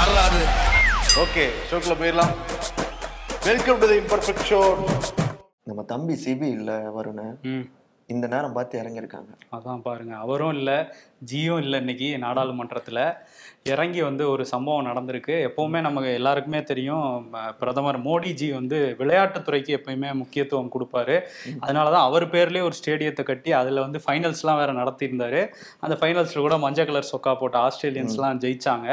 வரலாறு ஓகே ஷோக்குள்ள போயிடலாம். Welcome to the imperfect show நம்ம தம்பி சிபி இல்ல வருண். ம். இந்த நேரம் பார்த்து இறங்கியிருக்காங்க. அதான் பாருங்க அவரும் இல்லை ஜியும் இல்லை இன்னைக்கு நாடாளுமன்றத்தில். இறங்கி வந்து ஒரு சம்பவம் நடந்திருக்கு. எப்பவுமே நமக்கு எல்லாருக்குமே தெரியும் பிரதமர் மோடிஜி வந்து விளையாட்டுத்துறைக்கு எப்பயுமே முக்கியத்துவம் கொடுப்பாரு. அதனால தான் அவர் பேர்லேயே ஒரு ஸ்டேடியத்தை கட்டி அதில் வந்து ஃபைனல்ஸ்லாம் வேற நடத்தியிருந்தாரு. அந்த ஃபைனல்ஸில் கூட மஞ்சள் கலர் சொக்கா போட்ட ஆஸ்திரேலியன்ஸ்லாம் ஜெயிச்சாங்க.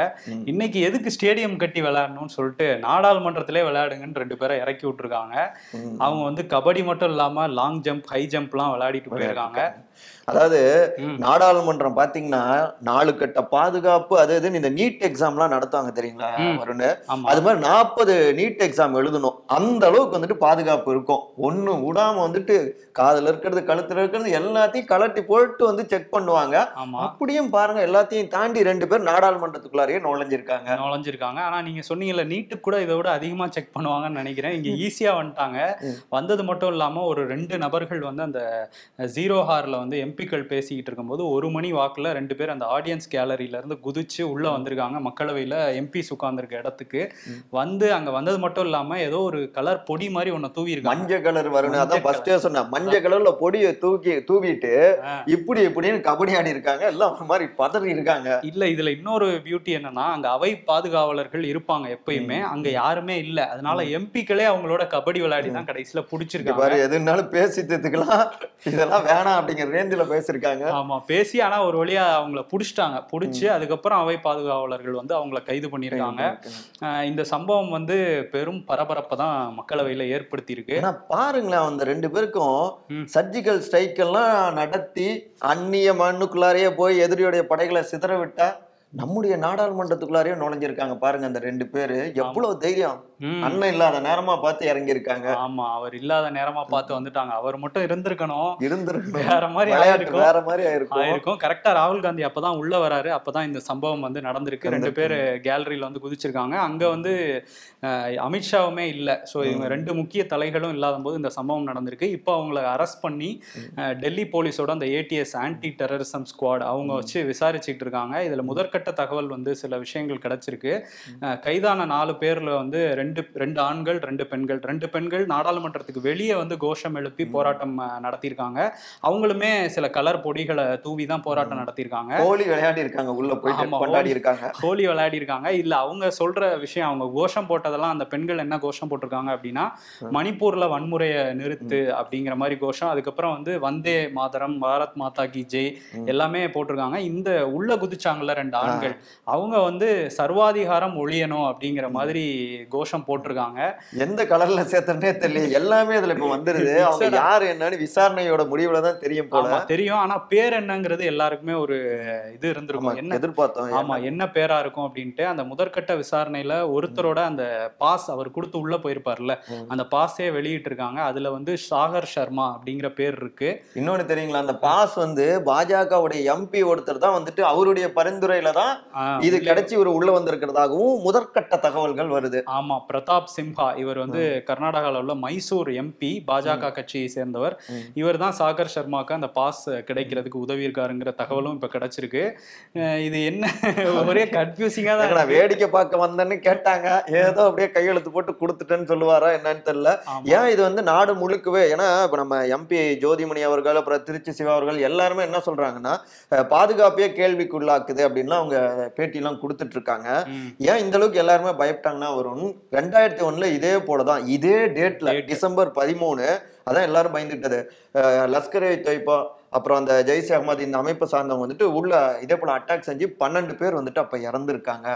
இன்னைக்கு எதுக்கு ஸ்டேடியம் கட்டி விளையாடணும்னு சொல்லிட்டு நாடாளுமன்றத்திலே விளையாடுங்கன்னு ரெண்டு பேரை இறக்கி விட்டுருக்காங்க. அவங்க வந்து கபடி மட்டும் இல்லாம லாங் ஜம்ப் ஹை ஜம்ப்லாம் விளையாடிட்டு போயிருக்காங்க. அதாவது. நாடாளுமன்றம் பாத்தீங்கன்னா நாலு கட்ட பாதுகாப்பு அது இதுன்னு இந்த நீட் எக்ஸாம்லாம் நடத்துவாங்க தெரியுங்களா ஆமா. அது மாதிரி நாற்பது நீட் எக்ஸாம் எழுதணும். அந்த அளவுக்கு வந்துட்டு பாதுகாப்பு இருக்கும். ஒண்ணு விடாம வந்துட்டு காதுல இருக்கிறது கழுத்துல இருக்கிறது எல்லாத்தையும் கலட்டி போட்டு வந்து செக் பண்ணுவாங்க. அப்படியும் பாருங்க எல்லாத்தையும் தாண்டி ரெண்டு பேர் நாடாளுமன்றத்துக்குள்ளாரையே நுழைஞ்சிருக்காங்க. நுழைஞ்சிருக்காங்க. ஆனா நீங்க சொன்னீங்கல்ல நீட்டுக்கு கூட இதை விட அதிகமா செக் பண்ணுவாங்கன்னு நினைக்கிறேன். இங்க ஈஸியா வந்துட்டாங்க. வந்தது மட்டும் இல்லாம ஒரு ரெண்டு நபர்கள் வந்து அந்த ஜீரோ ஹார்ல வந்து எம்பிக்கள் பேசிக்கிட்டு இருக்கும்போது ஒரு மணி வாக்குல ரெண்டு பேர் அந்த ஆடியன்ஸ் கேலரியில இருந்து குதிச்சு உள்ள வந்திருக்காங்க. மக்களவையில எம்பிஸ் உட்கார்ந்திருக்க இடத்துக்கு. வந்து அங்க வந்தது மட்டும் இல்லாம ஏதோ ஒரு கலர் பொடி மாதிரி ஒண்ணு தூவி இருக்காங்க மஞ்சள் கலர் வரும்னு அதான் ஃபர்ஸ்டே சொன்னேன் மஞ்சள் கலர்ல பொடியை தூக்கி தூவிட்டு. இப்படி இப்படின்னு கபடி ஆடி இருக்காங்க எல்லாம் ஒரு மாதிரி பதறி இருக்காங்க. இல்ல இதுல இன்னொரு பியூட்டி என்னன்னா அங்க அவை பாதுகாவலர்கள் இருப்பாங்க எப்பயுமே. அங்க யாருமே இல்ல. அதனால எம்பிக்களே அவங்களோட கபடி விளையாடி தான் கடைசியில பாரு எதுனாலும் பேசிட்டதுக்கெல்லாம் இதெல்லாம் வேணாம் அப்படிங்கிற ரேஞ்சில பேசிருக்காங்க ஆமா பேசி ஆனா ஒரு வழியா அவங்கள புடிச்சிட்டாங்க. புடிச்சு அதுக்கப்புறம் அவை பாதுகாவலர்கள் வந்து அவங்கள கைது பண்ணியிருக்காங்க. இந்த சம்பவம் வந்து பெரும் பரபரப்பை தான் மக்களவையில ஏற்படுத்தி இருக்கு ஏன்னா பாருங்களேன் அந்த ரெண்டு பேருக்கும். சர்ஜிக்கல் ஸ்ட்ரைக் எல்லாம் நடத்தி அந்நிய மண்ணுக்குள்ளாரையே போய் எதிரியுடைய படைகளை சிதற விட்டா நம்முடைய நாடாளுமன்றத்துக்குள்ளாரையே நுழைஞ்சிருக்காங்க பாருங்க அந்த ரெண்டு பேரு. எவ்வளவு தைரியம். அண்ணன் இல்லாத நேரமா பார்த்து இறங்கி இருக்காங்க ஆமா அவர் இல்லாத நேரமா பார்த்து வந்துட்டாங்க. அவர் மட்டும் இருந்திருக்கணும். இருந்திருக்கணும். வேற மாதிரி ஆயிருக்கும். வேற மாதிரி ஆயிருக்கும். ஆயிருக்கும். கரெக்டா ராகுல் காந்தி அப்பதான் உள்ள வராரு. அப்பதான் இந்த சம்பவம் வந்து நடந்திருக்கு. ரெண்டு பேர் கேலரியில வந்து குதிச்சிருக்காங்க. அங்க வந்து அமித்ஷாவுமே இல்ல. சோ இவங்க ரெண்டு முக்கிய தலைகளும் இல்லாத போது இந்த சம்பவம் நடந்திருக்கு. இப்போ அவங்கள அரெஸ்ட் பண்ணி டெல்லி போலீஸோட அந்த ஏடிஎஸ் ஆன்டி டெரரிசம் ஸ்குவாட் அவங்க வச்சு விசாரிச்சுட்டு இருக்காங்க. இதுல முதற்கட்ட தகவல் வந்து சில விஷயங்கள் கிடைச்சிருக்கு. கைதான நாலு பேர்ல வந்து ரெண்டு ரெண்டு ஆண்கள் ரெண்டு பெண்கள். ரெண்டு பெண்கள் நாடாளுமன்றத்துக்கு வெளியே வந்து கோஷம் எழுப்பி போராட்டம் நடத்தியிருக்காங்க. அவங்களுமே சில கலர் பொடிகளை தூவி தான் போராட்டம் நடத்தியிருக்காங்க. கோலி விளையாடி இருக்காங்க உள்ள ஆமா, கொண்டாடி ஹோலி. இருக்காங்க. ஹோலி விளையாடி இருக்காங்க. இல்ல அவங்க சொல்ற விஷயம் அவங்க கோஷம் போட்டதெல்லாம் அந்த பெண்கள் என்ன கோஷம் போட்டிருக்காங்க அப்படின்னா மணிப்பூர்ல வன்முறையை நிறுத்து அப்படிங்கிற மாதிரி கோஷம். அதுக்கப்புறம் வந்து வந்தே மாதரம் பாரத் மாதா கி ஜெய் எல்லாமே போட்டிருக்காங்க. இந்த உள்ள குதிச்சாங்கல்ல ரெண்டு ஆண்கள் அவங்க வந்து சர்வாதிகாரம் ஒழியணும் அப்படிங்கிற மாதிரி கோஷம் போட்டிருக்காங்க. எந்த கலர்ல சேர்த்தனே தெரியல. எல்லாமே இதுல இப்ப வந்துருது. அவங்க. யாரு என்னன்னு விசாரணையோட முடிவுல தான் தெரியும் போல. தெரியும். ஆனா பேர் என்னங்கிறது எல்லாருக்குமே ஒரு இது இருந்திருக்கும். என்ன எதிர்பார்த்தோம். ஆமா என்ன பேரா இருக்கும் அப்படின்ட்டு அந்த முதற்கட்ட விசாரணையில ஒருத்தரோட அந்த பாஸ் அவர் கொடுத்து உள்ள போயிருப்பார்ல. அந்த பாஸே வெளியிட்டு இருக்காங்க அதுல வந்து சாகர் சர்மா அப்படிங்கிற பேர் இருக்கு. இன்னொன்னு தெரியுங்களா? அந்த பாஸ் வந்து பாஜகவுடைய எம்பி ஒருத்தர் தான் வந்துட்டு அவருடைய பரிந்துரையில தான் இது கிடைச்சி இவர் உள்ள வந்திருக்கிறதாகவும் முதற்கட்ட தகவல்கள் வருது. ஆமா பிரதாப் சிம்ஹா இவர் வந்து கர்நாடகால உள்ள மைசூர் எம்பி பாஜக கட்சியை சேர்ந்தவர். இவர் தான் சாகர் சர்மாக்கு அந்த பாஸ் கிடைக்கிறதுக்கு உதவி இருக்காருங்கிற தகவலும் இப்ப கிடைச்சிருக்கு இது என்ன ஒரே கன்ஃபியூசிங்கா தான். வேடிக்கை பார்க்க வந்தேன்னு கேட்டாங்க ஏதோ அப்படியே கையெழுத்து போட்டு கொடுத்துட்டேன்னு சொல்லுவாரா என்னன்னு தெரியல. ஏன் இது வந்து நாடு முழுக்கவே ஏன்னா இப்ப நம்ம எம்பி ஜோதிமணி அவர்கள் அப்புறம் திருச்சி சிவா அவர்கள் எல்லாருமே என்ன சொல்றாங்கன்னா அஹ், பாதுகாப்பையே கேள்விக்குள்ளாக்குது அப்படின்லாம் அவங்க பேட்டிலாம் கொடுத்துட்டு இருக்காங்க. ஏன் இந்த அளவுக்கு எல்லாருமே பயப்பட்டாங்கன்னா வரும் ரெண்டாயிரத்தி ஒண்ணுல இதே போலதான் இதே டேட்ல Date. டிசம்பர் பதிமூணு அதான் எல்லாரும் பயந்துட்டது அஹ், லஷ்கர் தொய்பா அப்புறம் அந்த ஜெய்ஸ் அஹ்மத் இந்த அமைப்பை சார்ந்தவங்க வந்துட்டு உள்ள இதே போல அட்டாக் செஞ்சு பன்னெண்டு பேர் வந்துட்டு அப்ப இறந்திருக்காங்க.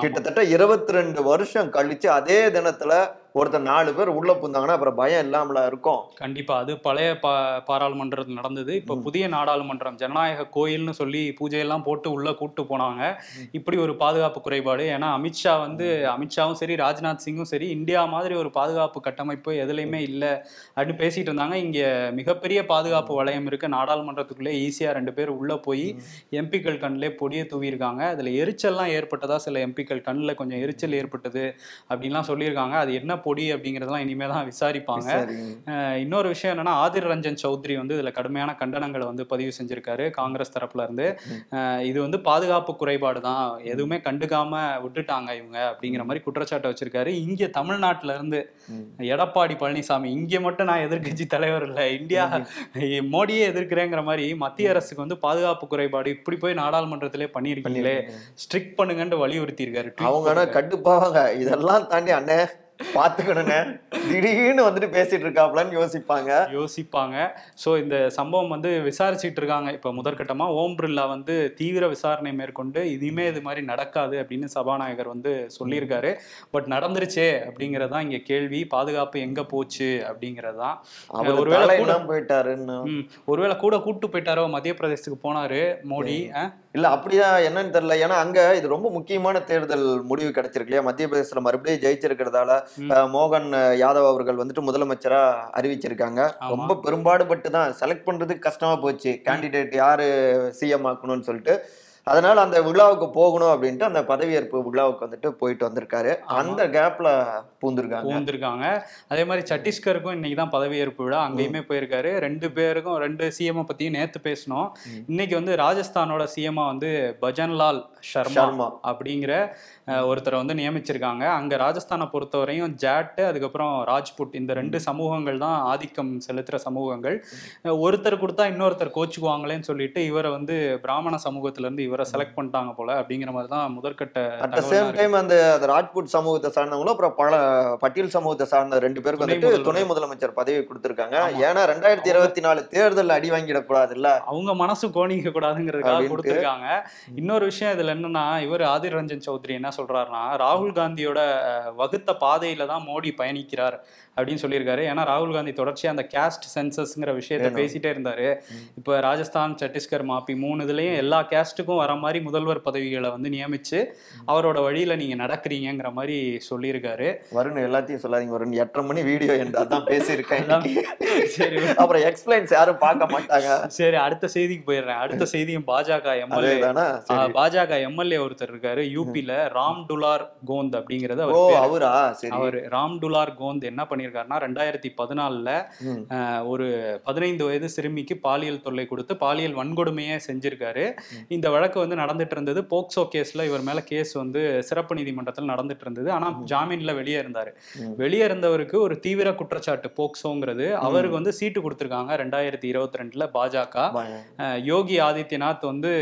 கிட்டத்தட்ட இருபத்தி ரெண்டு வருஷம் கழிச்சு அதே தினத்துல ஒருத்தர் நாலு பேர் உள்ள புந்தாங்கன்னா அப்புறம் பயம் இல்லாமல இருக்கும். கண்டிப்பா. அது பழைய பா பாராளுமன்றத்தில் நடந்தது. இப்போ புதிய நாடாளுமன்றம் ஜனநாயக கோயில்னு சொல்லி பூஜையெல்லாம் போட்டு உள்ள கூட்டு போனாங்க. இப்படி ஒரு பாதுகாப்பு குறைபாடு. ஏன்னா அமித்ஷா வந்து அமித்ஷாவும் சரி ராஜ்நாத் சிங்கும் சரி இந்தியா மாதிரி ஒரு பாதுகாப்பு கட்டமைப்பு எதுலையுமே இல்லை. அப்படின்னு பேசிட்டு இருந்தாங்க. இங்க மிகப்பெரிய பாதுகாப்பு வளையம் இருக்கு. நாடாளுமன்றத்துக்குள்ளே ஈஸியா ரெண்டு பேர் உள்ள போய் எம்பிக்கள் கண்ணிலே பொடியை தூவியிருக்காங்க. அதுல எரிச்சல்லாம் ஏற்பட்டதா சில எம்பிக்கள் கண்ணில் கொஞ்சம் எரிச்சல் ஏற்பட்டது அப்படின்லாம் சொல்லியிருக்காங்க. அது என்ன பொடி அப்படிங்கிறதெல்லாம் இனிமே தான் விசாரிப்பாங்க இன்னொரு விஷயம் என்னன்னா ஆதிர் ரஞ்சன் சௌத்ரி வந்து இதுல கடுமையான கண்டனங்களை வந்து பதிவு செஞ்சிருக்காரு காங்கிரஸ் தரப்புல இருந்து. இது வந்து பாதுகாப்பு குறைபாடு தான். எதுவுமே கண்டுக்காம விட்டுட்டாங்க இவங்க அப்படிங்கிற மாதிரி குற்றச்சாட்டை வச்சிருக்காரு. இங்க தமிழ்நாட்டுல இருந்து. எடப்பாடி பழனிசாமி இங்க மட்டும் நான் எதிர்க்கட்சி தலைவர் இல்ல. இந்தியா மோடியே எதிர்க்கிறேங்கிற மாதிரி மத்திய அரசுக்கு வந்து பாதுகாப்பு குறைபாடு இப்படி போய் நாடாளுமன்றத்திலே பண்ணியிருக்கீங்களே ஸ்ட்ரிக்ட் பண்ணுங்கன்னு வலியுறுத்தி இருக்காரு அவங்க ஆனா கடுப்பாவாங்க இதெல்லாம் தாண்டி அண்ணே பாத்துக்கணுண்ணே திடீர்னு வந்துட்டு பேசிட்டு இருக்காப்லன்னு யோசிப்பாங்க. யோசிப்பாங்க. ஸோ இந்த சம்பவம் வந்து விசாரிச்சுட்டு இருக்காங்க. இப்போ முதற்கட்டமா ஓம் பிர்லா வந்து தீவிர விசாரணை மேற்கொண்டு இனிமே இது மாதிரி நடக்காது அப்படின்னு சபாநாயகர் வந்து சொல்லியிருக்காரு. பட் நடந்துருச்சே அப்படிங்கறதுதான் இங்க கேள்வி. பாதுகாப்பு எங்க போச்சு அப்படிங்கறதுதான் அவர் ஒருவேளை போயிட்டாருன்னு. ஒருவேளை கூட கூட்டு போயிட்டாரோ மத்திய பிரதேசத்துக்கு போனாரு மோடி. இல்ல அப்படியா என்னன்னு தெரியல. ஏன்னா அங்க இது ரொம்ப முக்கியமான தேர்தல் முடிவு கிடைச்சிருக்கு இல்லையா? மத்திய பிரதேசத்துல மறுபடியும் ஜெயிச்சிருக்கிறதால மோகன் யாதவ் அவர்கள் வந்துட்டு முதலமைச்சரா அறிவிச்சிருக்காங்க. ரொம்ப பெரும்பாடுபட்டு தான் செலக்ட் பண்றதுக்கு கஷ்டமா போச்சு. கேண்டிடேட் யாரு சிஎம் ஆக்கணும்னு சொல்லிட்டு. அதனால அந்த விழாவுக்கு போகணும் அப்படின்ட்டு அந்த பதவியேற்பு விழாவுக்கு வந்துட்டு போயிட்டு வந்திருக்காரு. அந்த கேப்ல பூந்திருக்காங்க. பூந்திருக்காங்க. அதே மாதிரி சத்தீஸ்கருக்கும் இன்னைக்கு தான் பதவியேற்பு விழா. அங்கேயுமே போயிருக்காரு. ரெண்டு பேருக்கும் ரெண்டு சிஎம் பத்தியும் நேத்து பேசணும். இன்னைக்கு வந்து ராஜஸ்தானோட சிஎம்மா வந்து பஜன்லால் சர்மா அப்படிங்கிற ஒருத்தரை வந்து நியமிச்சிருக்காங்க. அங்க ராஜஸ்தானை பொறுத்தவரையும் ஜாட்டு அதுக்கப்புறம் ராஜ்புட் இந்த ரெண்டு சமூகங்கள் தான் ஆதிக்கம் செலுத்துற சமூகங்கள். ஒருத்தர் கொடுத்தா இன்னொருத்தர் கோச்சுக்குவாங்களேன்னு சொல்லிட்டு இவரை வந்து பிராமண சமூகத்துல இருந்து இவரை செலக்ட் பண்ணிட்டாங்க போல அப்படிங்கிற மாதிரி தான் முதற்கட்ட அட் த சேம். டைம் அந்த ராஜ்புட் சமூகத்தை சார்ந்தவங்களும் அப்புறம் பல பட்டியல் சமூகத்தை சார்ந்த ரெண்டு பேருக்கு வந்துட்டு. துணை முதலமைச்சர் பதவி கொடுத்திருக்காங்க. ஏன்னா ரெண்டாயிரத்தி இருபத்தி நாலு தேர்தல் அடி வாங்கிடக்கூடாது இல்ல அவங்க மனசு கோணிக்க கூடாதுங்கிறதுக்காக. கொடுத்துருக்காங்க இன்னொரு விஷயம் இதுல என்னன்னா இவர் ஆதிர் ரஞ்சன் சௌத்ரி என்ன சொல்றாருன்னா ராகுல் காந்தியோட வகுத்த பாதையில தான் மோடி பயணிக்கிறார் அப்படின்னு சொல்லியிருக்காரு ஏன்னா ராகுல் காந்தி தொடர்ச்சியா அந்த கேஸ்ட் சென்சஸ்ங்கிற விஷயத்த. பேசிட்டே இருந்தாரு இப்ப ராஜஸ்தான் சத்தீஸ்கர் மாப்பி மூணு இதுலயும் எல்லா கேஸ்ட்டுக்கும் வர மாதிரி முதல்வர் பதவிகளை வந்து நியமிச்சு அவரோட வழியில நீங்க நடக்கிறீங்கிற மாதிரி சொல்லியிருக்காரு. வருண் எல்லாத்தையும் சொல்லாதீங்க வருண். எட்டரை மணி வீடியோ என்று அதான். பேசியிருக்கேன். சரி. அப்புறம் எக்ஸ்பிளைன்ஸ் யாரும் பார்க்க மாட்டாங்க. சரி அடுத்த செய்திக்கு போயிடுறேன். அடுத்த செய்தியும் பாஜக எம்எல்ஏ. பாஜக எம்எல்ஏ ஒருத்தர் இருக்காரு யூபில ராம் டுலார் கோந்த் அப்படிங்கறது அவர். அவரா? ராம் டுலார் கோந்த் என்ன பண்ணியிருக்காருன்னா ரெண்டாயிரத்தி பதினாலுல. ஒரு பதினைந்து வயது சிறுமிக்கு பாலியல் தொல்லை கொடுத்து பாலியல் வன்கொடுமையே செஞ்சிருக்காரு. இந்த வழக்கு வந்து நடந்துட்டு இருந்தது. போக்சோ கேஸ்ல இவர் மேல கேஸ் வந்து சிறப்பு நீதிமன்றத்தில் நடந்துட்டு இருந்தது. ஆனா ஜாமீன்ல வெளியே இருந்தாரு. வெளியே இருந்தவருக்கு ஒரு தீவிர குற்றச்சாட்டு போக்சோங்கிறது. அவருக்கு வந்து சீட்டு கொடுத்திருக்காங்க ரெண்டாயிரத்தி இருபத்தி ரெண்டுல பாஜக யோகி ஆதித்யநாத் வந்து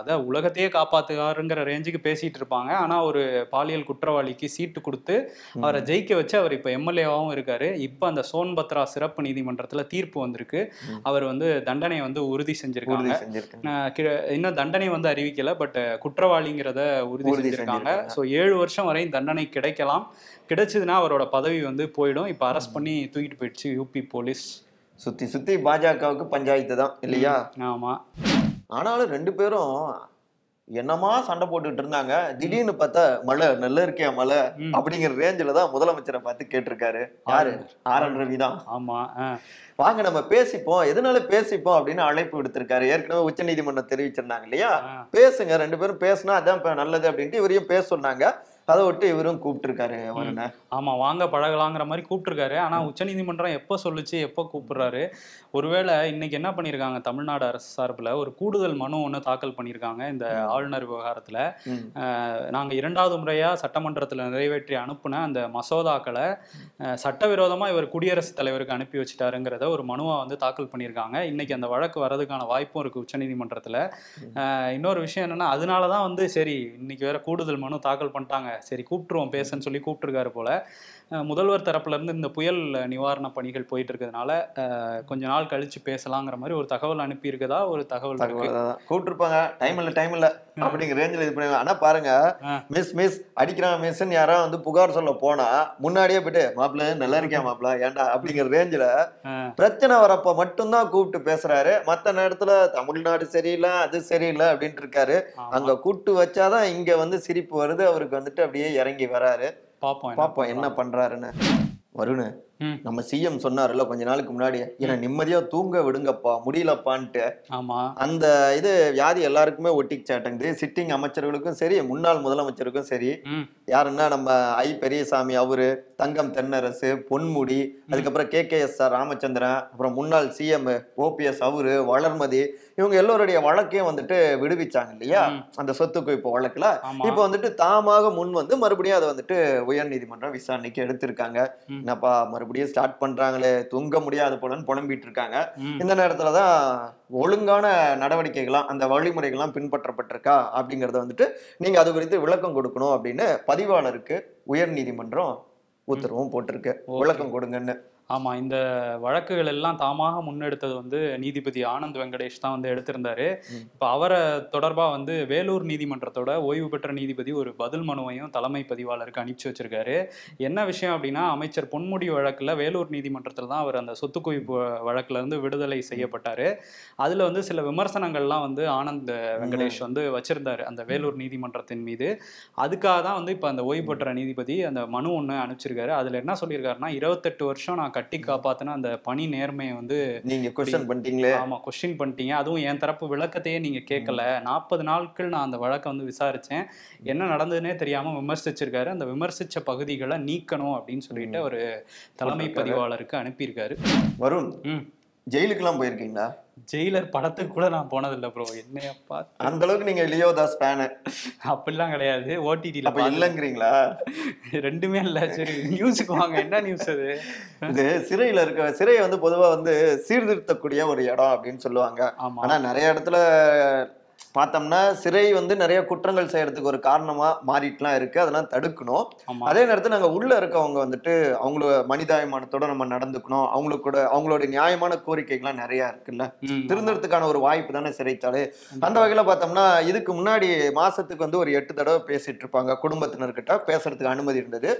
அத உலகத்தையே காப்பாத்துகாருங்கிற ரேஞ்சுக்கு பேசிட்டு இருப்பாங்க. ஆனா ஒரு பாலியல் குற்றவாளிக்கு சீட்டு கொடுத்து அவரை ஜெயிக்க வச்சு அவர் இப்ப எம்எல்ஏவாகவும் இருக்காரு. இப்ப அந்த சோன்பத்ரா சிறப்பு நீதிமன்றத்துல தீர்ப்பு வந்திருக்கு. அவர் வந்து தண்டனையை வந்து உறுதி செஞ்சிருக்காங்க. இன்னும் தண்டனை வந்து அறிவிக்கல பட் குற்றவாளிங்கிறத உறுதி செஞ்சிருக்காங்க. ஸோ ஏழு வருஷம் வரை தண்டனை கிடைக்கலாம். கிடைச்சதுன்னா அவரோட பதவி வந்து போயிடும். இப்ப அரெஸ்ட் பண்ணி தூக்கிட்டு போயிடுச்சு யூபி போலீஸ். சுத்தி சுத்தி பாஜகவுக்கு பஞ்சாயத்து தான் இல்லையா? ஆமா. ஆனாலும் ரெண்டு பேரும் என்னமா சண்டை போட்டுட்டு இருந்தாங்க? திடீர்னு பார்த்தா மழை நல்லா இருக்கியா மழை. அப்படிங்கிற ரேஞ்சில தான் முதலமைச்சரை பார்த்து கேட்டிருக்காரு. யாரு? ஆர். என். ரவி தான். ஆமா வாங்க நம்ம பேசிப்போம். எதனால பேசிப்போம் அப்படின்னு அழைப்பு விடுத்திருக்காரு. ஏற்கனவே உச்சநீதிமன்றம் தெரிவிச்சிருந்தாங்க இல்லையா? பேசுங்க ரெண்டு பேரும் பேசினா அதான் நல்லது அப்படின்ட்டு இவரையும் பேச சொன்னாங்க. அதை விட்டு இவரும் கூப்பிட்டிருக்காரு வருண. ஆமா வாங்க பழகலாங்கிற மாதிரி கூப்பிட்டுருக்காரு. ஆனா உச்சநீதிமன்றம் எப்போ சொல்லுச்சு எப்போ கூப்பிடுறாரு? ஒருவேளை இன்னைக்கு என்ன பண்ணியிருக்காங்க தமிழ்நாடு அரசு சார்பில்? ஒரு கூடுதல் மனு ஒன்று தாக்கல் பண்ணியிருக்காங்க இந்த ஆளுநர் விவகாரத்துல. ம். அஹ், நாங்க இரண்டாவது முறையா சட்டமன்றத்துல நிறைவேற்றி அனுப்புன அந்த மசோதாக்களை அஹ், சட்டவிரோதமா இவர் குடியரசுத் தலைவருக்கு அனுப்பி வச்சுட்டாருங்கிறத ஒரு மனுவா வந்து தாக்கல் பண்ணியிருக்காங்க இன்னைக்கு அந்த வழக்கு வரதுக்கான வாய்ப்பும் இருக்கு உச்சநீதிமன்றத்துல இன்னொரு விஷயம் என்னன்னா அதனால தான் வந்து சரி இன்னைக்கு வேற கூடுதல் மனு தாக்கல் பண்ணிட்டாங்க. சரி கூப்பிட்டுருவோம் பேசன்னு சொல்லி கூப்பிட்டுருக்காரு போல. முதல்வர் தரப்புல இருந்து இந்த புயல் நிவாரண பணிகள் போயிட்டு இருக்கிறதுனால கொஞ்ச நாள் கழிச்சு பேசலாங்கிற மாதிரி ஒரு தகவல் அனுப்பி இருக்கதா ஒரு தகவல். கூப்பிட்டிருப்பாங்க. டைம் இல்ல டைம் இல்ல அப்படிங்கிற ரேஞ்சில் இது பண்ணுவாங்க ஆனா பாருங்க. மிஸ் மிஸ் அடிக்கிறான் மிஸ்ன்னு யாராவது வந்து புகார் சொல்ல போனா முன்னாடியே போயிட்டு மாப்பிள்ள நல்லா இருக்கியா மாப்பிள்ள? ஏன்டா? அப்படிங்கிற ரேஞ்சில. பிரச்சனை வரப்ப மட்டும்தான் கூப்பிட்டு பேசுறாரு. மத்த நேரத்துல தமிழ்நாடு சரியில்லை அது சரியில்லை அப்படின்ட்டு இருக்காரு. அங்க கூட்டு வச்சாதான் இங்க வந்து சிரிப்பு வருது. அவருக்கு வந்துட்டு அப்படியே இறங்கி வராரு பாப்போம் பாப்போம் என்ன பண்றாருன்னு வருணு. நம்ம சிஎம் சொன்னார்ல கொஞ்ச நாளுக்கு முன்னாடி என்ன நிம்மதியா தூங்க விடுங்கப்பா முடியலப்பான்ட்டு. ஆமா. அந்த இது வியாதி எல்லாருக்குமே ஒட்டிச்சாட்டங்குது சிட்டிங். அமைச்சர்களுக்கும் சரி முன்னாள் முதலமைச்சருக்கும் சரி யாருன்னா நம்ம ஐ பெரியசாமி அவரு தங்கம் தென்னரசு பொன்முடி அதுக்கப்புறம் K K S R Ramachandran அப்புறம் முன்னாள் சிஎம் ஓபிஎஸ் அவரு வளர்மதி இவங்க எல்லோருடைய வழக்கையும் வந்துட்டு விடுவிச்சாங்க இல்லையா. அந்த சொத்து குவிப்பு வழக்குல. இப்போ வந்துட்டு தாமாக முன் வந்து மறுபடியும் அதை வந்துட்டு உயர்நீதிமன்றம் விசாரணைக்கு எடுத்திருக்காங்க. என்னப்பா மறுபடியும் ஸ்டார்ட் பண்றாங்களே தூங்க முடியாத போலன்னு புலம்பிட்டு இருக்காங்க இந்த நேரத்துல தான் ஒழுங்கான நடவடிக்கைகள்லாம் அந்த வழிமுறைகள்லாம் பின்பற்றப்பட்டிருக்கா அப்படிங்கறத வந்துட்டு நீங்க அது குறித்து விளக்கம் கொடுக்கணும் அப்படின்னு பதிவாளருக்கு உயர் நீதிமன்றம் உத்தரவும் போட்டிருக்கு. விளக்கம் கொடுங்கன்னு. ஆமா இந்த வழக்குகள் எல்லாம் தாமாக முன்னெடுத்தது வந்து நீதிபதி ஆனந்த் வெங்கடேஷ் தான் வந்து எடுத்திருந்தாரு. இப்ப அவரை தொடர்பா வந்து வேலூர் நீதிமன்றத்தோட ஓய்வு பெற்ற நீதிபதி ஒரு பதில் மனுவையும் தலைமை பதிவாளருக்கு அனுப்பிச்சு வச்சிருக்காரு. என்ன விஷயம் அப்படின்னா அமைச்சர் பொன்முடி வழக்குல வேலூர் நீதிமன்றத்தில் தான் அவர் அந்த சொத்து குவிப்பு வழக்குல இருந்து விடுதலை செய்யப்பட்டாரு. அதுல வந்து சில விமர்சனங்கள்லாம் வந்து ஆனந்த் வெங்கடேஷ் வந்து வச்சிருந்தாரு அந்த வேலூர் நீதிமன்றத்தின் மீது. அதுக்காக தான் வந்து இப்போ அந்த ஓய்வு பெற்ற நீதிபதி அந்த மனு ஒன்று அனுப்பிச்சிருக்காரு. அதுல என்ன சொல்லியிருக்காருன்னா இருபத்தெட்டு வருஷம் நான் கட்டி காப்பாத்தின அந்த பணி நேர்மையை வந்து நீங்க கொஸ்டின் பண்ணிட்டீங்களே? ஆமா கொஸ்டின் பண்ணிட்டீங்க. அதுவும் என் தரப்பு விளக்கத்தையே நீங்க கேட்கல. நாற்பது நாட்கள் நான் அந்த வழக்கை வந்து விசாரிச்சேன். என்ன நடந்ததுன்னே தெரியாம விமர்சிச்சிருக்காரு. அந்த விமர்சிச்ச பகுதிகளை நீக்கணும் அப்படின்னு சொல்லிட்டு ஒரு தலைமை. பதிவாளருக்கு அனுப்பியிருக்காரு. வருண் ம். ஜெயிலுக்குலாம் போயிருக்கீங்களா? ஜெயிலர் படத்துக்கு கூட நான் போனதில்லை ப்ரோ என்னையப்பா அந்த அளவுக்கு நீங்க லியோதாஸ் ஃபேனு அப்படிலாம் கிடையாது. ஓடிடியில் அப்ப இல்லைங்கிறீங்களா? ரெண்டுமே இல்ல. சரி நியூஸுக்கு வாங்க. என்ன நியூஸ் அது? இது சிறையில இருக்க சிறையை வந்து பொதுவா வந்து சீர்திருத்தக்கூடிய ஒரு இடம் அப்படின்னு சொல்லுவாங்க. ஆமா. ஆனா நிறைய இடத்துல பார்த்தோம்னா சிறை வந்து நிறைய குற்றங்கள் செய்யறதுக்கு ஒரு காரணமா மாறிட்டுலாம் இருக்கு. அதெல்லாம் தடுக்கணும். அதே நேரத்துல நாங்க உள்ள இருக்கவங்க வந்துட்டு அவங்கள மனிதாயமானத்தோட நம்ம நடந்துக்கணும். அவங்களுக்கு கூட அவங்களோட நியாயமான கோரிக்கைகள்லாம் நிறைய இருக்குல்ல. திருந்தறதுக்கான ஒரு வாய்ப்பு தானே சிறைச்சாலை. அந்த வகையில பார்த்தோம்னா இதுக்கு முன்னாடி மாசத்துக்கு வந்து ஒரு எட்டு தடவை பேசிட்டு இருப்பாங்க. குடும்பத்தினர்கிட்ட பேசுறதுக்கு அனுமதி இருந்தது.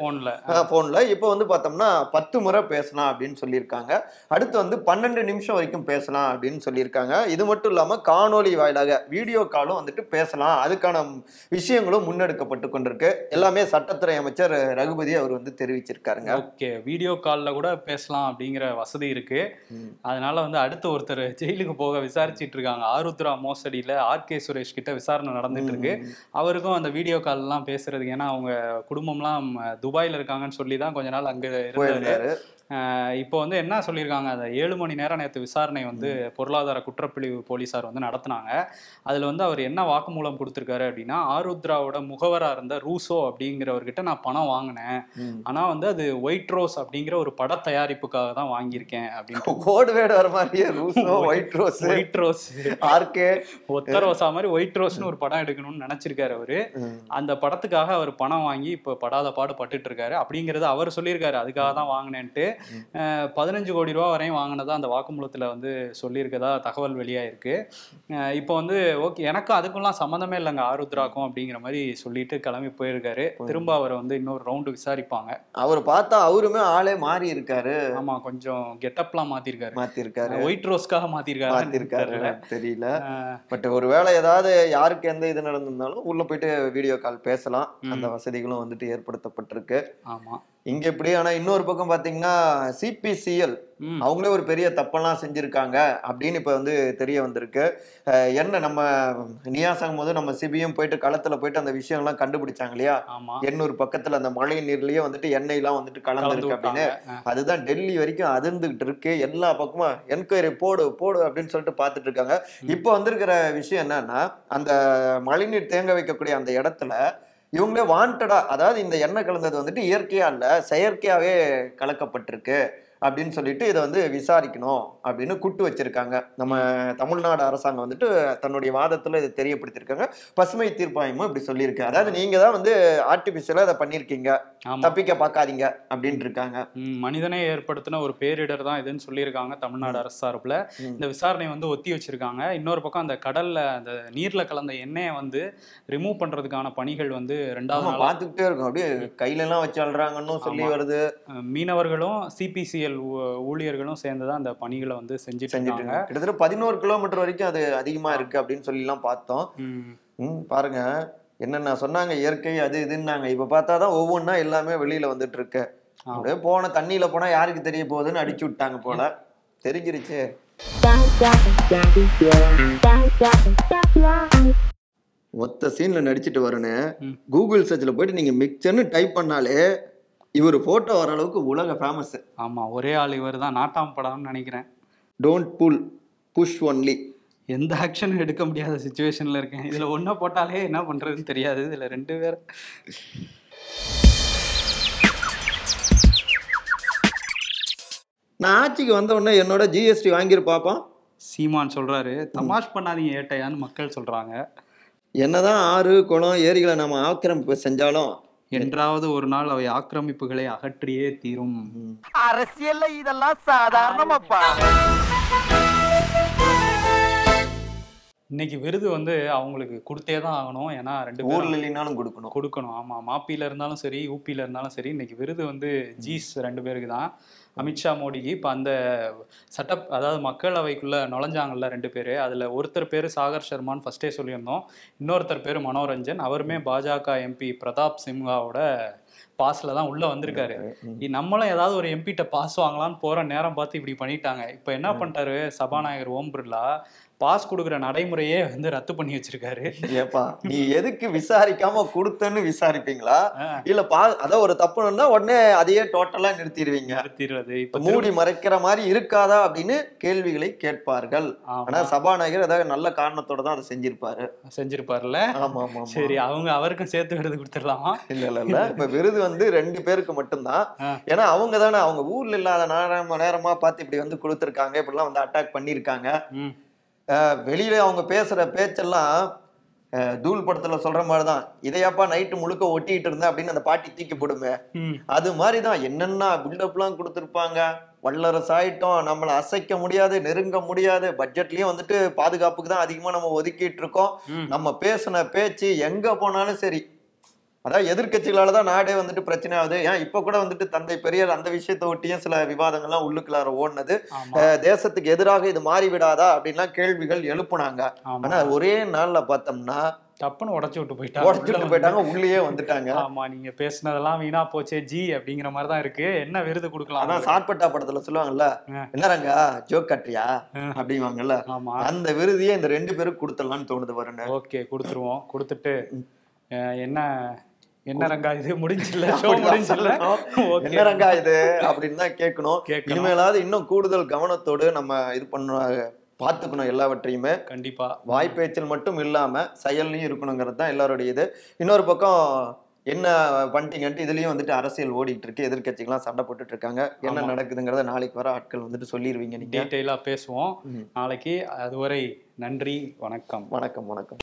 போன்ல. இப்போ வந்து பார்த்தோம்னா பத்து முறை பேசலாம் அப்படின்னு சொல்லியிருக்காங்க. அடுத்து வந்து பன்னெண்டு நிமிஷம் வரைக்கும் பேசலாம் அப்படின்னு சொல்லியிருக்காங்க. இது மட்டும் இல்லாம காணொளி வாயிலாக வீடியோ காலும் வந்துட்டு பேசலாம். அதுக்கான விஷயங்களும் முன்னெடுக்கப்பட்டு கொண்டிருக்கு. எல்லாமே சட்டத்துறை அமைச்சர் ரகுபதி அவர் வந்து தெரிவிச்சிருக்காருங்க. ஓகே. வீடியோ கால்ல கூட பேசலாம் அப்படிங்கிற வசதி இருக்கு. அதனால வந்து அடுத்து ஒருத்தர் ஜெயிலுக்கு போக விசாரிச்சிட்டு இருக்காங்க. ஆருத்ரா மோசடியில ஆர் கே சுரேஷ் கிட்ட விசாரணை நடந்துட்டு இருக்கு. அவருக்கும் அந்த வீடியோ கால் எல்லாம் பேசுறதுக்கு ஏன்னா அவங்க குடும்பம்லாம் துபாயில இருக்காங்கன்னு சொல்லி தான் கொஞ்ச நாள் அங்க இருந்தாரு. இப்போ வந்து என்ன சொல்லியிருக்காங்க அந்த ஏழு மணி நேரம் நேற்று விசாரணை வந்து பொருளாதார குற்றப்பிரிவு போலீசார் வந்து நடத்துனாங்க. அதுல வந்து அவர் என்ன வாக்குமூலம் கொடுத்திருக்காரு அப்படின்னா ஆருத்ராவோட முகவரா இருந்த ரூசோ அப்படிங்கிறவர்கிட்ட நான் பணம் வாங்கினேன். ம். ஆனா வந்து அது ஒயிட் ரோஸ் அப்படிங்கிற ஒரு பட தயாரிப்புக்காக தான் வாங்கியிருக்கேன் அப்படின்ட்டு. கோடு வேடு வர மாதிரியே Rousseau white rose white rose. RK. ஒத்த ரோசா மாதிரி ஒயிட் ரோஸ்னு ஒரு படம் எடுக்கணும்னு நினைச்சிருக்காரு அவரு. அந்த படத்துக்காக அவர் பணம் வாங்கி இப்போ படாத பாடு பட்டுட்டு இருக்காரு. அப்படிங்கறது அவர் சொல்லியிருக்காரு. அதுக்காக தான் வாங்கினேன்ட்டு. பதினஞ்சு கோடி ரூபா வரையும் வாங்கினதா அந்த வாக்குமூலத்துல வந்து சொல்லியிருக்கதா தகவல் வெளியாயிருக்கு. இப்போ வந்து ஓகே எனக்கும் அதுக்கும்லாம் சம்மந்தமே இல்லைங்க ஆருத்ராக்கும் அப்படிங்கிற மாதிரி சொல்லிட்டு கிளம்பி போயிருக்காரு. திரும்ப அவரை வந்து இன்னொரு ரவுண்டு விசாரிப்பாங்க. அவர் பார்த்தா அவருமே ஆளே மாறி இருக்காரு. ஆமா கொஞ்சம் கெட்டப்லாம் மாத்திருக்காரு. மாத்திருக்காரு. ஒயிட் ரோஸ்க்காக மாத்திருக்காரு மாத்திருக்காரு தெரியல. பட் ஒருவேளை ஏதாவது யாருக்கு எந்த இது நடந்திருந்தாலும் உள்ள போயிட்டு வீடியோ கால் பேசலாம். அந்த வசதிகளும் வந்துட்டு ஏற்படுத்தப்பட்டிருக்கு. ஆமா. இங்க எப்படி ஆனா இன்னொரு பக்கம் பாத்தீங்கன்னா சிபிசிஎல் அவங்களே ஒரு பெரிய தப்பெல்லாம் செஞ்சிருக்காங்க அப்படின்னு இப்ப வந்து தெரிய வந்திருக்கு. என்ன நம்ம நியாசாகும் போது நம்ம சிபியும் போயிட்டு களத்துல போயிட்டு அந்த விஷயம்லாம் கண்டுபிடிச்சாங்க இல்லையா? ஆமா. எண்ணூர் பக்கத்துல அந்த மழை நீர்லயே வந்துட்டு எண்ணெய் எல்லாம் வந்துட்டு கலந்து கலந்துருக்கு அப்படின்னு அதுதான் டெல்லி வரைக்கும் அதிர்ந்துகிட்டு இருக்கு. எல்லா பக்கமும் என்கொயரி போடு போடு அப்படின்னு சொல்லிட்டு பார்த்துட்டு இருக்காங்க. இப்போ வந்திருக்கிற விஷயம் என்னன்னா அந்த மழைநீர் தேங்க வைக்கக்கூடிய அந்த இடத்துல இவங்களே வாண்டடா அதாவது இந்த எண்ணெய் கலந்தது வந்துட்டு இயற்கையா இல்ல செயற்கையாவே கலக்கப்பட்டிருக்கு. அப்படின்னு சொல்லிட்டு இதை வந்து விசாரிக்கணும் அப்படின்னு கூட்டு வச்சிருக்காங்க. நம்ம தமிழ்நாடு அரசாங்கம் வந்துட்டு தன்னுடைய வாதத்துல இதை தெரியப்படுத்திருக்காங்க பசுமை தீர்ப்பாயமும் இப்படி சொல்லியிருக்கு. அதாவது நீங்க தான் வந்து ஆர்டிபிஷியலா இதை பண்ணியிருக்கீங்க. தப்பிக்க பார்க்காதீங்க அப்படின்னு இருக்காங்க. மனிதனே ஏற்படுத்தின ஒரு பேரிடர் தான் இதுன்னு சொல்லியிருக்காங்க தமிழ்நாடு அரசு சார்பில். இந்த விசாரணை வந்து ஒத்தி வச்சிருக்காங்க. இன்னொரு பக்கம் அந்த கடல்ல அந்த நீர்ல கலந்த எண்ணெயை வந்து ரிமூவ் பண்றதுக்கான பணிகள் வந்து ரெண்டாவது பாத்துக்கிட்டே இருக்கும். அப்படியே கையில எல்லாம் வச்சு அழுறாங்கன்னு சொல்லி. வருது. மீனவர்களும் சிபிசிஎல் ஊழியர்களும் சேர்ந்து தான் அந்த பணிகளை வந்து செஞ்சுட்டு செஞ்சுட்டு இருக்காங்க. இருக்காங்க. கிட்டத்தட்ட பதினோரு கிலோமீட்டர் வரைக்கும் அது அதிகமா இருக்கு அப்படின்னு சொல்லி எல்லாம் பார்த்தோம் பாருங்க. என்னென்ன சொன்னாங்க? இயற்கை அது இதுன்னாங்க. இப்ப பார்த்தாதான் ஒவ்வொன்றா எல்லாமே வெளியில வந்துட்டு இருக்கு அப்படியே போன தண்ணியில போனா யாருக்கு தெரிய போகுதுன்னு அடிச்சு விட்டாங்க போல. தெரிஞ்சிருச்சு. மொத்த சீன்ல நடிச்சிட்டு வரணும். கூகுள் சர்ச்ல போயிட்டு நீங்க மிக்சர்னு டைப் பண்ணாலே இவர் போட்டோ வர அளவுக்கு உலக ஃபேமஸ் ஆமா ஒரே ஆள் இவர் தான் நாட்டாம் படம்னு நினைக்கிறேன். டோன்ட் புல் புஷ் ஒன்லி எந்த ஆக்ஷனும் எடுக்க முடியாத சுச்சுவேஷன்ல இருக்கேன். இதுல ஒன்ன போட்டாலே என்ன பண்றதுன்னு தெரியாது. இதுல ரெண்டு பேர். நான் ஆட்சிக்கு வந்த உடனே என்னோட ஜிஎஸ்டி வாங்கிரு பாப்போம். சீமான் சொல்றாரு தமாஷ் பண்ணாதீங்க ஏட்டையான்னு மக்கள் சொல்றாங்க. என்னதான் ஆறு குளம் ஏரிகளை நம்ம ஆக்கிரமிப்பு செஞ்சாலும் என்றாவது ஒரு நாள் அவை ஆக்கிரமிப்புகளை அகற்றியே தீரும். அரசியல்ல இதெல்லாம் சாதாரணமாப்பா. இன்னைக்கு விருது வந்து அவங்களுக்கு கொடுத்தே தான் ஆகணும். ஏன்னா ரெண்டு ஊர்ல இல்லைனாலும் கொடுக்கணும். கொடுக்கணும். ஆமா மாப்பியில இருந்தாலும் சரி ஊப்பியில இருந்தாலும் சரி இன்னைக்கு விருது வந்து ஜீஸ் ரெண்டு பேருக்கு தான். அமித்ஷா மோடிக்கு இப்போ அந்த சட்ட அதாவது மக்களவைக்குள்ள நுழைஞ்சாங்கல்ல ரெண்டு பேர். அதுல ஒருத்தர் பேர் சாகர் சர்மான்னு ஃபர்ஸ்டே சொல்லியிருந்தோம். இன்னொருத்தர் பேர் மனோரஞ்சன். அவருமே பாஜக எம்பி பிரதாப் சிம்ஹாவோட பாஸ்ல தான் உள்ள வந்திருக்காரு. நம்மளும் ஏதாவது ஒரு எம்பிட்ட பாஸ் வாங்கலாம்னு போற நேரம் பார்த்து இப்படி பண்ணிட்டாங்க. இப்போ என்ன பண்ணிட்டாரு? சபாநாயகர் ஓம் பிர்லா பாஸ் கொடுக்குற நடைமுறையே வந்து ரத்து பண்ணி வச்சிருக்காரு. ஏப்பா நீ எதுக்கு விசாரிக்காம கொடுத்தன்னு விசாரிப்பீங்களா. இல்ல பா அதான் ஒரு தப்புன்னா உடனே அதையே டோட்டலா நிறுத்திடுவீங்க. நிறுத்திடுறது. இப்ப மூடி மறைக்கிற மாதிரி இருக்காதா அப்படின்னு கேள்விகளை கேட்பார்கள். ஆனா சபாநாயகர் ஏதாவது நல்ல காரணத்தோட தான் அதை செஞ்சிருப்பாரு. செஞ்சிருப்பார்ல ஆமா ஆமா. சரி அவங்க அவருக்கும் சேர்த்து விருது கொடுத்துடலாமா? இல்ல இல்ல இல்ல. இப்ப விருது வந்து ரெண்டு பேருக்கு மட்டும்தான். ஏன்னா அவங்க தானே அவங்க ஊர்ல இல்லாத நேரம் நேரமா பார்த்து இப்படி வந்து கொடுத்துருக்காங்க இப்படிலாம் வந்து அட்டாக் அஹ் வெளியில அவங்க பேசுற பேச்செல்லாம் தூள் படத்துல சொல்ற மாதிரிதான். இதையாப்பா நைட்டு முழுக்க ஒட்டிட்டு இருந்தேன் அப்படின்னு அந்த பாட்டி தூக்கி போடுமே. அது மாதிரிதான் என்னென்ன பில்டப்லாம் கொடுத்துருப்பாங்க. வல்லரசு ஆயிட்டோம் நம்மளை அசைக்க முடியாது நெருங்க முடியாது. பட்ஜெட்லயும் வந்துட்டு பாதுகாப்புக்கு தான் அதிகமா நம்ம ஒதுக்கிட்டு இருக்கோம். நம்ம பேசின பேச்சு எங்க போனாலும் சரி. அதான் எதிர்க்கட்சிகளால தான் நாடே வந்துட்டு பிரச்சனை ஆகுது. ஏன்? இப்ப கூட வந்துட்டு தந்தை பெரியார் அந்த விஷயத்தை ஒட்டியும் சில விவாதங்கள்லாம் உள்ளுக்குள்ளார ஓடுனது. தேசத்துக்கு எதிராக இது மாறி விடாதா அப்படின்லாம் கேள்விகள் எழுப்புனாங்க. ஆனா ஒரே நாள்ல பார்த்தோம்னா டப்புன்னு உடைச்சு விட்டு போயிட்டாங்க. உடச்சுட்டு போயிட்டாங்க உள்ளேயே வந்துட்டாங்க. ஆமா நீங்க பேசுனதெல்லாம் வீணா போச்சே ஜி அப்படிங்கிற மாதிரி தான் இருக்கு. என்ன விருது கொடுக்கலாம் அதான் சாட்பட்டா படத்துல சொல்லுவாங்கல்ல ஆ. என்ன ரங்கா ஜோக் கட்டுறியா? ஆ. அப்படிவாங்கல்ல ஆமா. அந்த விருதியை இந்த ரெண்டு பேரும் கொடுத்துடலாம்னு தோணுது வருங்க ஓகே கொடுத்துருவோம். கொடுத்துட்டு என்ன என்ன ரங்கா இது? முடிஞ்சில்ல ஷோ முடிஞ்சில்ல என்ன ரங்கா இது? அப்படின்னு தான் கேட்கணும். இனிமேலாவது இன்னும் கூடுதல் கவனத்தோடு நம்ம இது பண்ண பார்த்துக்கணும் எல்லாவற்றையுமே. கண்டிப்பா. வாய்ப்பேச்சில் மட்டும் இல்லாம செயல்லையும் இருக்கணுங்கிறது தான் எல்லாருடைய இது. இன்னொரு பக்கம் என்ன பண்ணிட்டீங்கன்ட்டு இதுலயும் வந்துட்டு அரசியல் ஓடிட்டு இருக்கு எதிர்க்கட்சிகள்லாம் சண்டை போட்டுட்டு இருக்காங்க என்ன. நடக்குதுங்கிறத நாளைக்கு வர ஆட்கள் வந்துட்டு சொல்லிடுவீங்க நீங்க. டீட்டெயிலா பேசுவோம். நாளைக்கு அதுவரை நன்றி வணக்கம். வணக்கம் வணக்கம்.